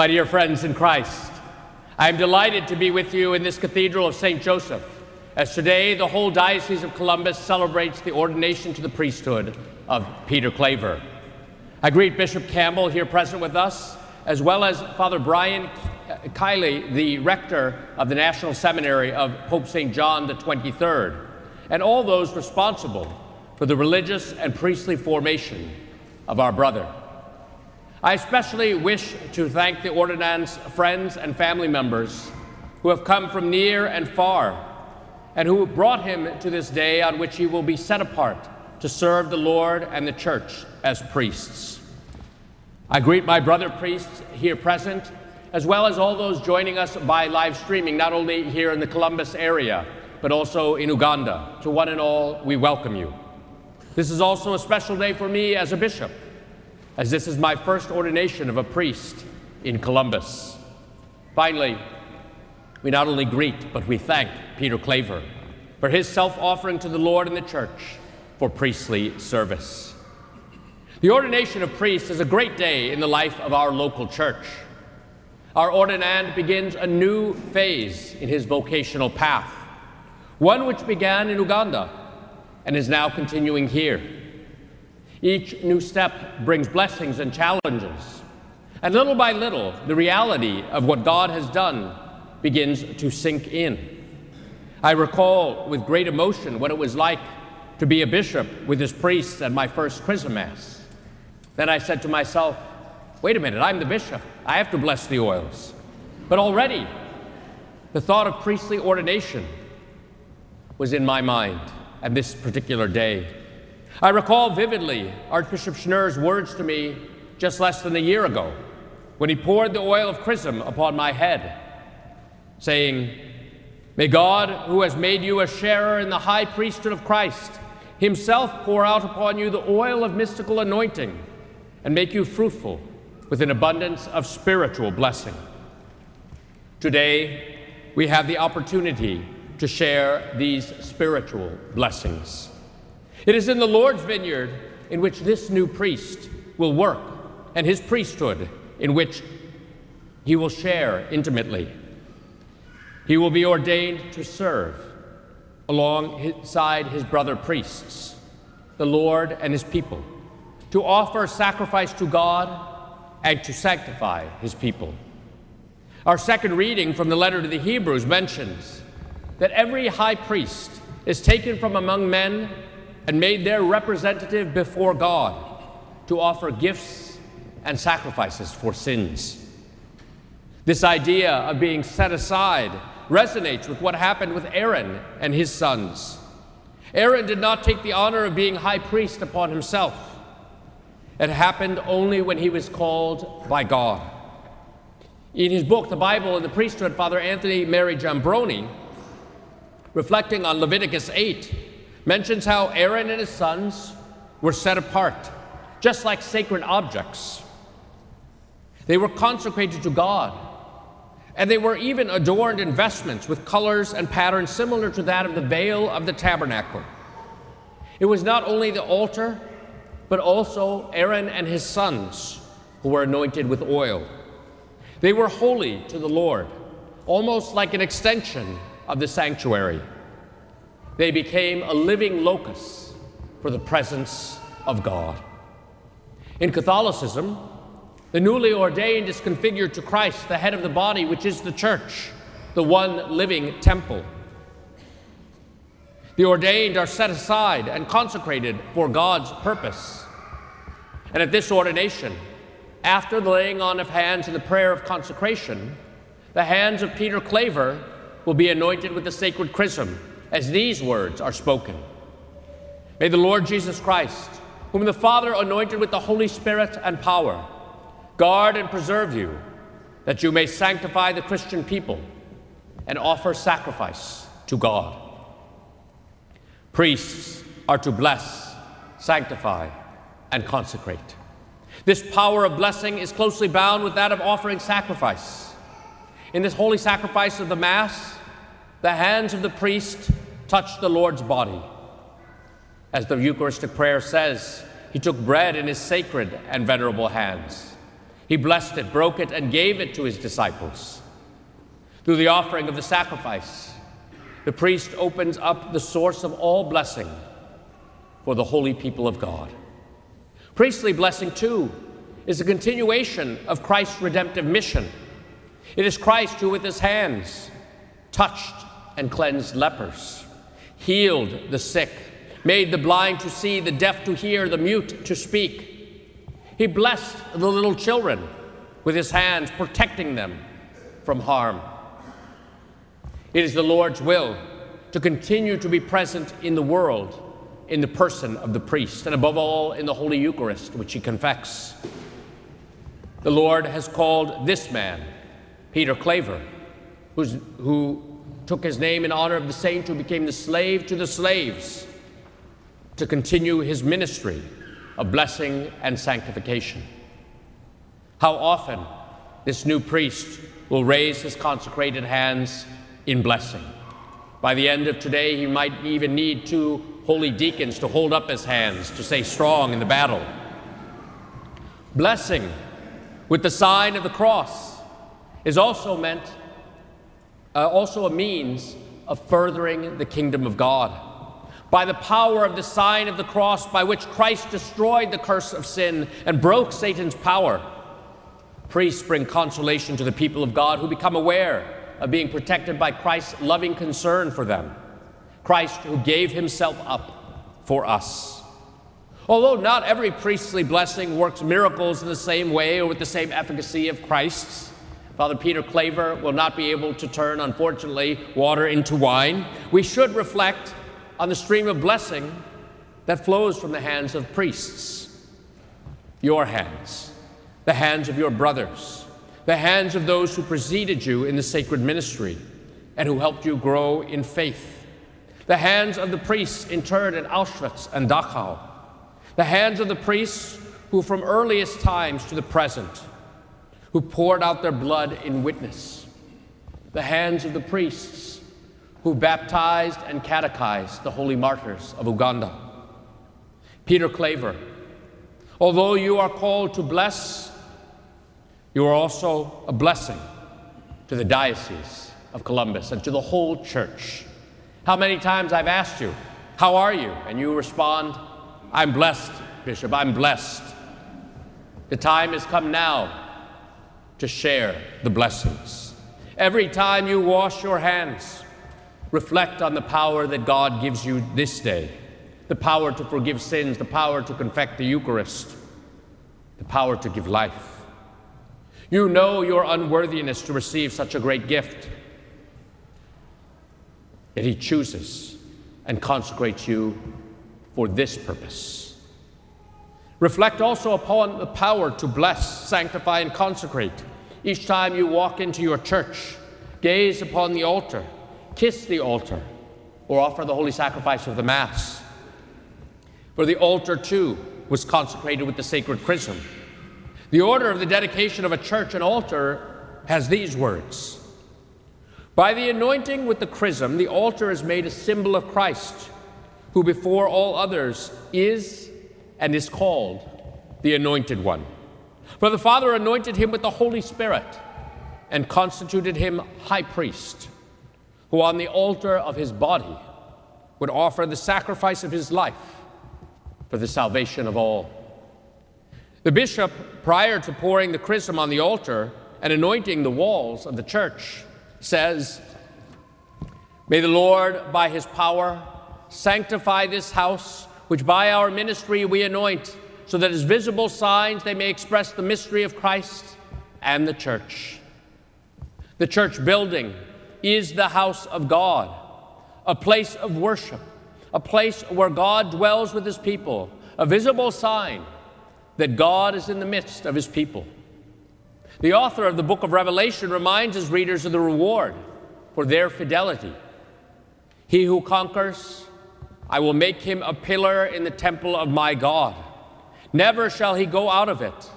My dear friends in Christ, I am delighted to be with you in this Cathedral of St. Joseph, as today the whole Diocese of Columbus celebrates the ordination to the priesthood of Peter Claver. I greet Bishop Campbell here present with us, as well as Father Brian Kiley, the rector of the National Seminary of Pope St. John the 23rd, and all those responsible for the religious and priestly formation of our brother. I especially wish to thank the ordinand's friends and family members who have come from near and far and who brought him to this day on which he will be set apart to serve the Lord and the church as priests. I greet my brother priests here present, as well as all those joining us by live streaming, not only here in the Columbus area, but also in Uganda. To one and all, we welcome you. This is also a special day for me as a bishop as this is my first ordination of a priest in Columbus. Finally, we not only greet, but we thank Peter Claver for his self offering to the Lord and the church for priestly service. The ordination of priests is a great day in the life of our local church. Our ordinand begins a new phase in his vocational path, one which began in Uganda and is now continuing here. Each new step brings blessings and challenges. And little by little, the reality of what God has done begins to sink in. I recall with great emotion what it was like to be a bishop with his priests at my first chrism mass. Then I said to myself, wait a minute, I'm the bishop. I have to bless the oils. But already, the thought of priestly ordination was in my mind at this particular day. I recall vividly Archbishop Schnurr's words to me just less than a year ago when he poured the oil of chrism upon my head, saying, May God, who has made you a sharer in the high priesthood of Christ, himself pour out upon you the oil of mystical anointing and make you fruitful with an abundance of spiritual blessing. Today, we have the opportunity to share these spiritual blessings. It is in the Lord's vineyard in which this new priest will work, and his priesthood in which he will share intimately. He will be ordained to serve alongside his brother priests, the Lord and his people, to offer sacrifice to God and to sanctify his people. Our second reading from the letter to the Hebrews mentions that every high priest is taken from among men and made their representative before God to offer gifts and sacrifices for sins. This idea of being set aside resonates with what happened with Aaron and his sons. Aaron did not take the honor of being high priest upon himself. It happened only when he was called by God. In his book, The Bible and the Priesthood, Father Anthony Mary Giambrone, reflecting on Leviticus 8, mentions how Aaron and his sons were set apart, just like sacred objects. They were consecrated to God, and they were even adorned in vestments with colors and patterns similar to that of the veil of the tabernacle. It was not only the altar, but also Aaron and his sons who were anointed with oil. They were holy to the Lord, almost like an extension of the sanctuary. They became a living locus for the presence of God. In Catholicism, the newly ordained is configured to Christ, the head of the body, which is the church, the one living temple. The ordained are set aside and consecrated for God's purpose. And at this ordination, after the laying on of hands in the prayer of consecration, the hands of Peter Claver will be anointed with the sacred chrism as these words are spoken. May the Lord Jesus Christ, whom the Father anointed with the Holy Spirit and power, guard and preserve you, that you may sanctify the Christian people and offer sacrifice to God. Priests are to bless, sanctify, and consecrate. This power of blessing is closely bound with that of offering sacrifice. In this holy sacrifice of the Mass, the hands of the priest touched the Lord's body. As the Eucharistic prayer says, he took bread in his sacred and venerable hands. He blessed it, broke it, and gave it to his disciples. Through the offering of the sacrifice, the priest opens up the source of all blessing for the holy people of God. Priestly blessing, too, is a continuation of Christ's redemptive mission. It is Christ who, with his hands, touched and cleansed lepers, healed the sick, made the blind to see, the deaf to hear, the mute to speak. He blessed the little children with his hands, protecting them from harm. It is the Lord's will to continue to be present in the world in the person of the priest, and above all in the Holy Eucharist, which he confects. The Lord has called this man, Peter Claver, who took his name in honor of the saint who became the slave to the slaves, to continue his ministry of blessing and sanctification. How often this new priest will raise his consecrated hands in blessing. By the end of today, he might even need two holy deacons to hold up his hands to say strong in the battle. Blessing with the sign of the cross is also meant, uh, also a means of furthering the kingdom of God. By the power of the sign of the cross by which Christ destroyed the curse of sin and broke Satan's power, priests bring consolation to the people of God who become aware of being protected by Christ's loving concern for them. Christ who gave himself up for us. Although not every priestly blessing works miracles in the same way or with the same efficacy of Christ's, Father Peter Claver will not be able to turn, unfortunately, water into wine. We should reflect on the stream of blessing that flows from the hands of priests, your hands, the hands of your brothers, the hands of those who preceded you in the sacred ministry and who helped you grow in faith, the hands of the priests interred in Auschwitz and Dachau, the hands of the priests who, from earliest times to the present, who poured out their blood in witness, the hands of the priests who baptized and catechized the holy martyrs of Uganda. Peter Claver, although you are called to bless you are also a blessing to the Diocese of Columbus and to the whole church. How many times I've asked you, How are you? And you respond, I'm blessed, Bishop, I'm blessed. The time has come now to share the blessings. Every time you wash your hands, reflect on the power that God gives you this day the power to forgive sins, the power to confect the Eucharist, the power to give life. You know your unworthiness to receive such a great gift. Yet He chooses and consecrates you for this purpose. Reflect also upon the power to bless, sanctify, and consecrate. Each time you walk into your church, gaze upon the altar, kiss the altar, or offer the holy sacrifice of the Mass. For the altar, too, was consecrated with the sacred chrism the order of the dedication of a church and altar has these words By the anointing with the chrism, the altar is made a symbol of Christ, who before all others is and is called the Anointed One. For the Father anointed him with the Holy Spirit and constituted him high priest, who on the altar of his body would offer the sacrifice of his life for the salvation of all. The bishop, prior to pouring the chrism on the altar and anointing the walls of the church, says, May the Lord, by his power, sanctify this house, which by our ministry we anoint, so that as visible signs they may express the mystery of Christ and the church. The church building is the house of God, a place of worship, a place where God dwells with his people, a visible sign that God is in the midst of his people. The author of the book of Revelation reminds his readers of the reward for their fidelity. He who conquers, I will make him a pillar in the temple of my God. Never shall he go out of it.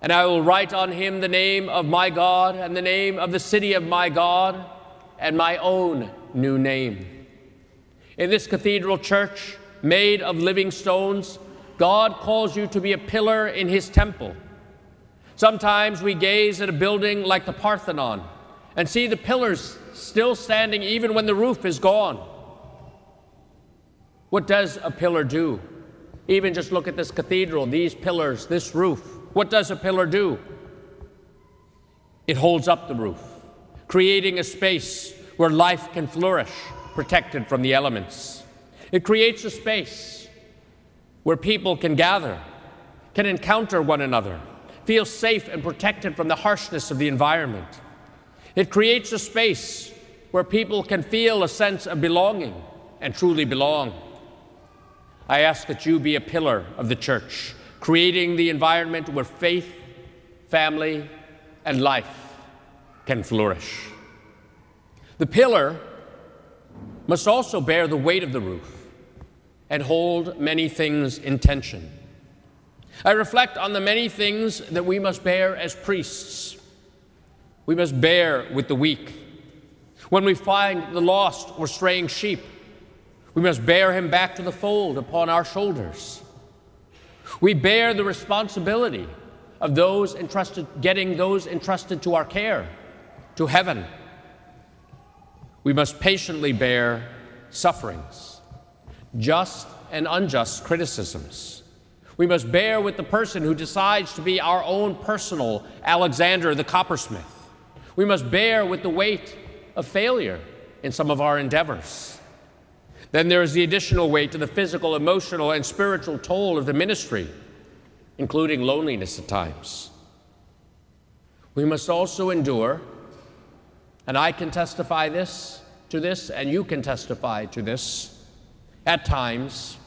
And I will write on him the name of my God and the name of the city of my God and my own new name. In this cathedral church, made of living stones, God calls you to be a pillar in His temple. Sometimes we gaze at a building like the Parthenon and see the pillars still standing even when the roof is gone. What does a pillar do? Even just look at this cathedral, these pillars, this roof. What does a pillar do? It holds up the roof, creating a space where life can flourish, protected from the elements. It creates a space where people can gather, can encounter one another, feel safe and protected from the harshness of the environment. It creates a space where people can feel a sense of belonging and truly belong. I ask that you be a pillar of the church, creating the environment where faith, family, and life can flourish. The pillar must also bear the weight of the roof and hold many things in tension. I reflect on the many things that we must bear as priests. We must bear with the weak. When we find the lost or straying sheep, we must bear him back to the fold upon our shoulders. We bear the responsibility of those entrusted, getting those entrusted to our care, to heaven. We must patiently bear sufferings, just and unjust criticisms. We must bear with the person who decides to be our own personal Alexander the coppersmith. We must bear with the weight of failure in some of our endeavors. Then there is the additional weight to the physical, emotional, and spiritual toll of the ministry, including loneliness at times. We must also endure, and I can testify this to this, and you can testify to this, at times,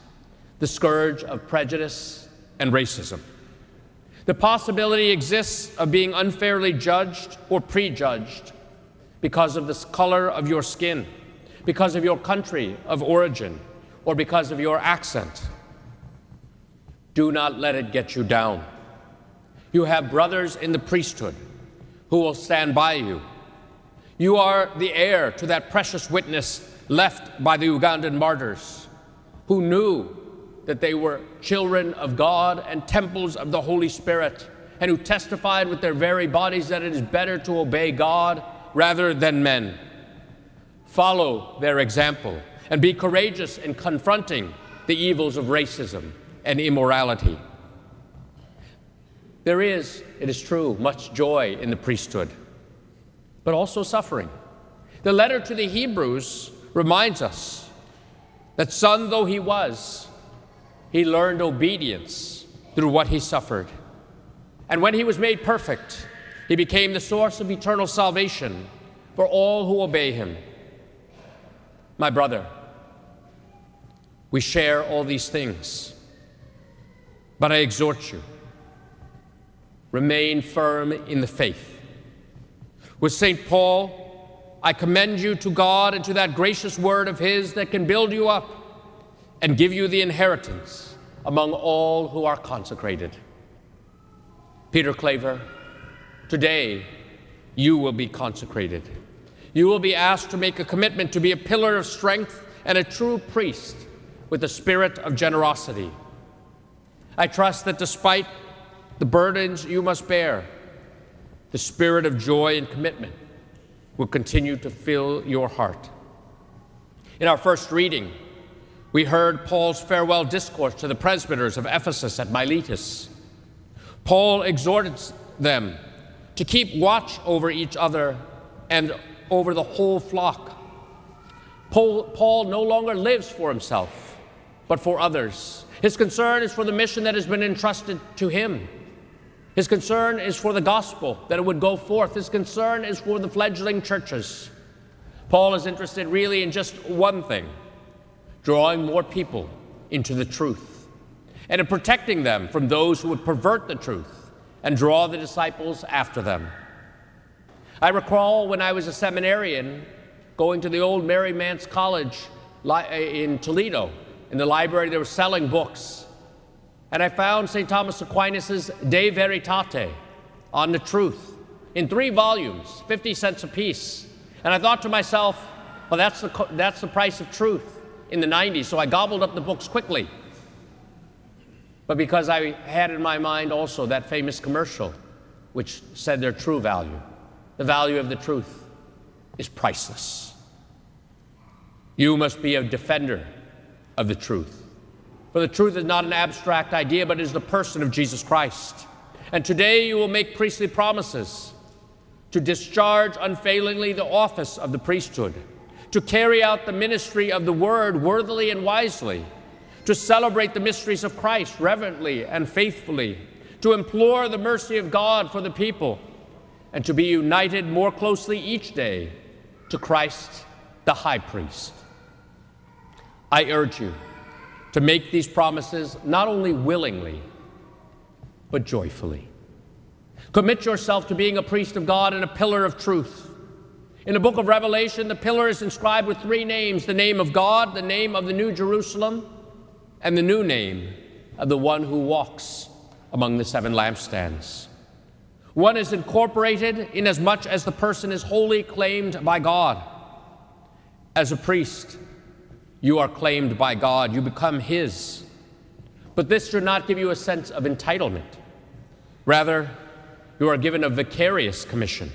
the scourge of prejudice and racism. The possibility exists of being unfairly judged or prejudged because of the color of your skin because of your country of origin or because of your accent. Do not let it get you down. You have brothers in the priesthood who will stand by you. You are the heir to that precious witness left by the Ugandan martyrs who knew that they were children of God and temples of the Holy Spirit, and who testified with their very bodies that it is better to obey God rather than men. Follow their example and be courageous in confronting the evils of racism and immorality. There is, it is true, much joy in the priesthood, but also suffering. The letter to the Hebrews reminds us that, son though he was, he learned obedience through what he suffered. And when he was made perfect, he became the source of eternal salvation for all who obey him. My brother, we share all these things, but I exhort you remain firm in the faith. With St. Paul, I commend you to God and to that gracious word of His that can build you up and give you the inheritance among all who are consecrated. Peter Claver, today you will be consecrated. You will be asked to make a commitment to be a pillar of strength and a true priest with a spirit of generosity. I trust that despite the burdens you must bear, the spirit of joy and commitment will continue to fill your heart. In our first reading, we heard Paul's farewell discourse to the presbyters of Ephesus at Miletus. Paul exhorted them to keep watch over each other and over the whole flock. Paul, Paul no longer lives for himself, but for others. His concern is for the mission that has been entrusted to him. His concern is for the gospel, that it would go forth. His concern is for the fledgling churches. Paul is interested really in just one thing drawing more people into the truth and in protecting them from those who would pervert the truth and draw the disciples after them. I recall when I was a seminarian going to the old Mary Manse College uh, in Toledo. In the library, they were selling books. And I found St. Thomas Aquinas' De Veritate on the truth in three volumes, 50 cents apiece. And I thought to myself, well, that's the, that's the price of truth in the 90s. So I gobbled up the books quickly. But because I had in my mind also that famous commercial which said their true value, the value of the truth, is priceless. You must be a defender of the truth. For the truth is not an abstract idea, but is the person of Jesus Christ. And today you will make priestly promises to discharge unfailingly the office of the priesthood, to carry out the ministry of the word worthily and wisely, to celebrate the mysteries of Christ reverently and faithfully, to implore the mercy of God for the people, and to be united more closely each day to Christ the high priest. I urge you to make these promises not only willingly, but joyfully. Commit yourself to being a priest of God and a pillar of truth. In the book of Revelation, the pillar is inscribed with three names the name of God, the name of the New Jerusalem, and the new name of the one who walks among the seven lampstands. One is incorporated inasmuch as the person is wholly claimed by God. As a priest, you are claimed by God, you become His. But this should not give you a sense of entitlement. Rather, you are given a vicarious commission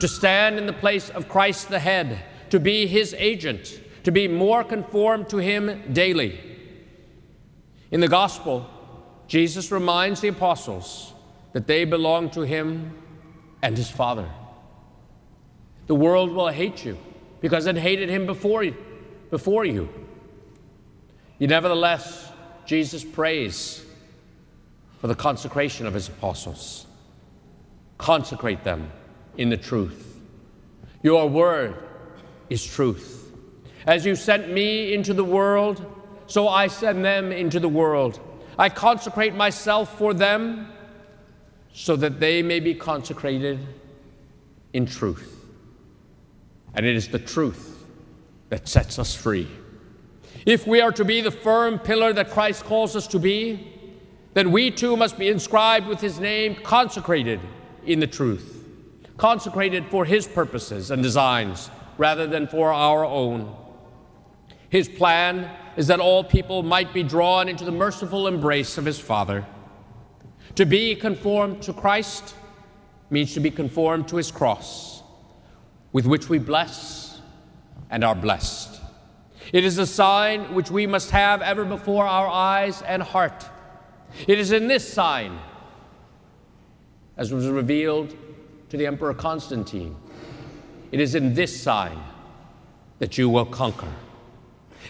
to stand in the place of Christ the head, to be his agent, to be more conformed to him daily. In the gospel, Jesus reminds the apostles that they belong to him and his Father. The world will hate you because it hated him before you. Before you. you nevertheless, Jesus prays for the consecration of his apostles consecrate them in the truth. Your word is truth. As you sent me into the world, so I send them into the world. I consecrate myself for them so that they may be consecrated in truth. And it is the truth that sets us free. If we are to be the firm pillar that Christ calls us to be, then we too must be inscribed with his name, consecrated in the truth, consecrated for His purposes and designs rather than for our own. His plan is that all people might be drawn into the merciful embrace of His Father. To be conformed to Christ means to be conformed to His cross, with which we bless and are blessed. It is a sign which we must have ever before our eyes and heart. It is in this sign as was revealed to the Emperor Constantine. It is in this sign that you will conquer.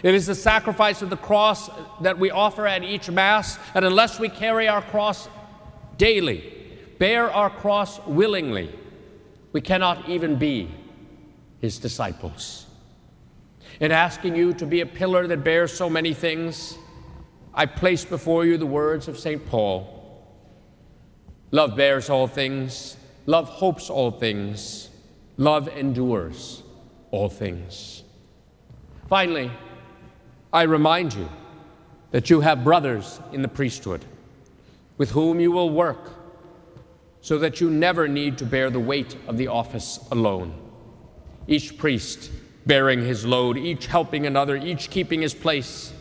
It is the sacrifice of the cross that we offer at each Mass, and unless we carry our cross daily, bear our cross willingly, we cannot even be his disciples. In asking you to be a pillar that bears so many things, I place before you the words of St. Paul. Love bears all things, love hopes all things, love endures all things. Finally, I remind you that you have brothers in the priesthood with whom you will work so that you never need to bear the weight of the office alone. Each priest bearing his load, each helping another, each keeping his place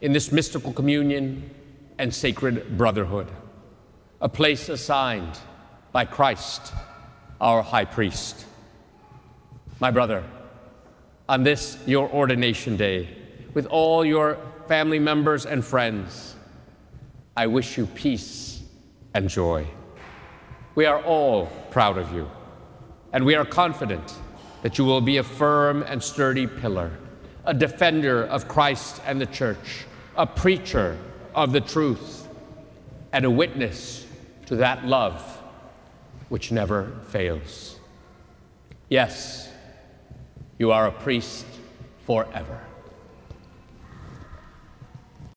in this mystical communion and sacred brotherhood a place assigned by Christ, our high priest. My brother, on this, your ordination day, with all your family members and friends, I wish you peace and joy. We are all proud of you, and we are confident that you will be a firm and sturdy pillar, a defender of Christ and the church, a preacher of the truth, and a witness to that love which never fails. Yes, you are a priest forever.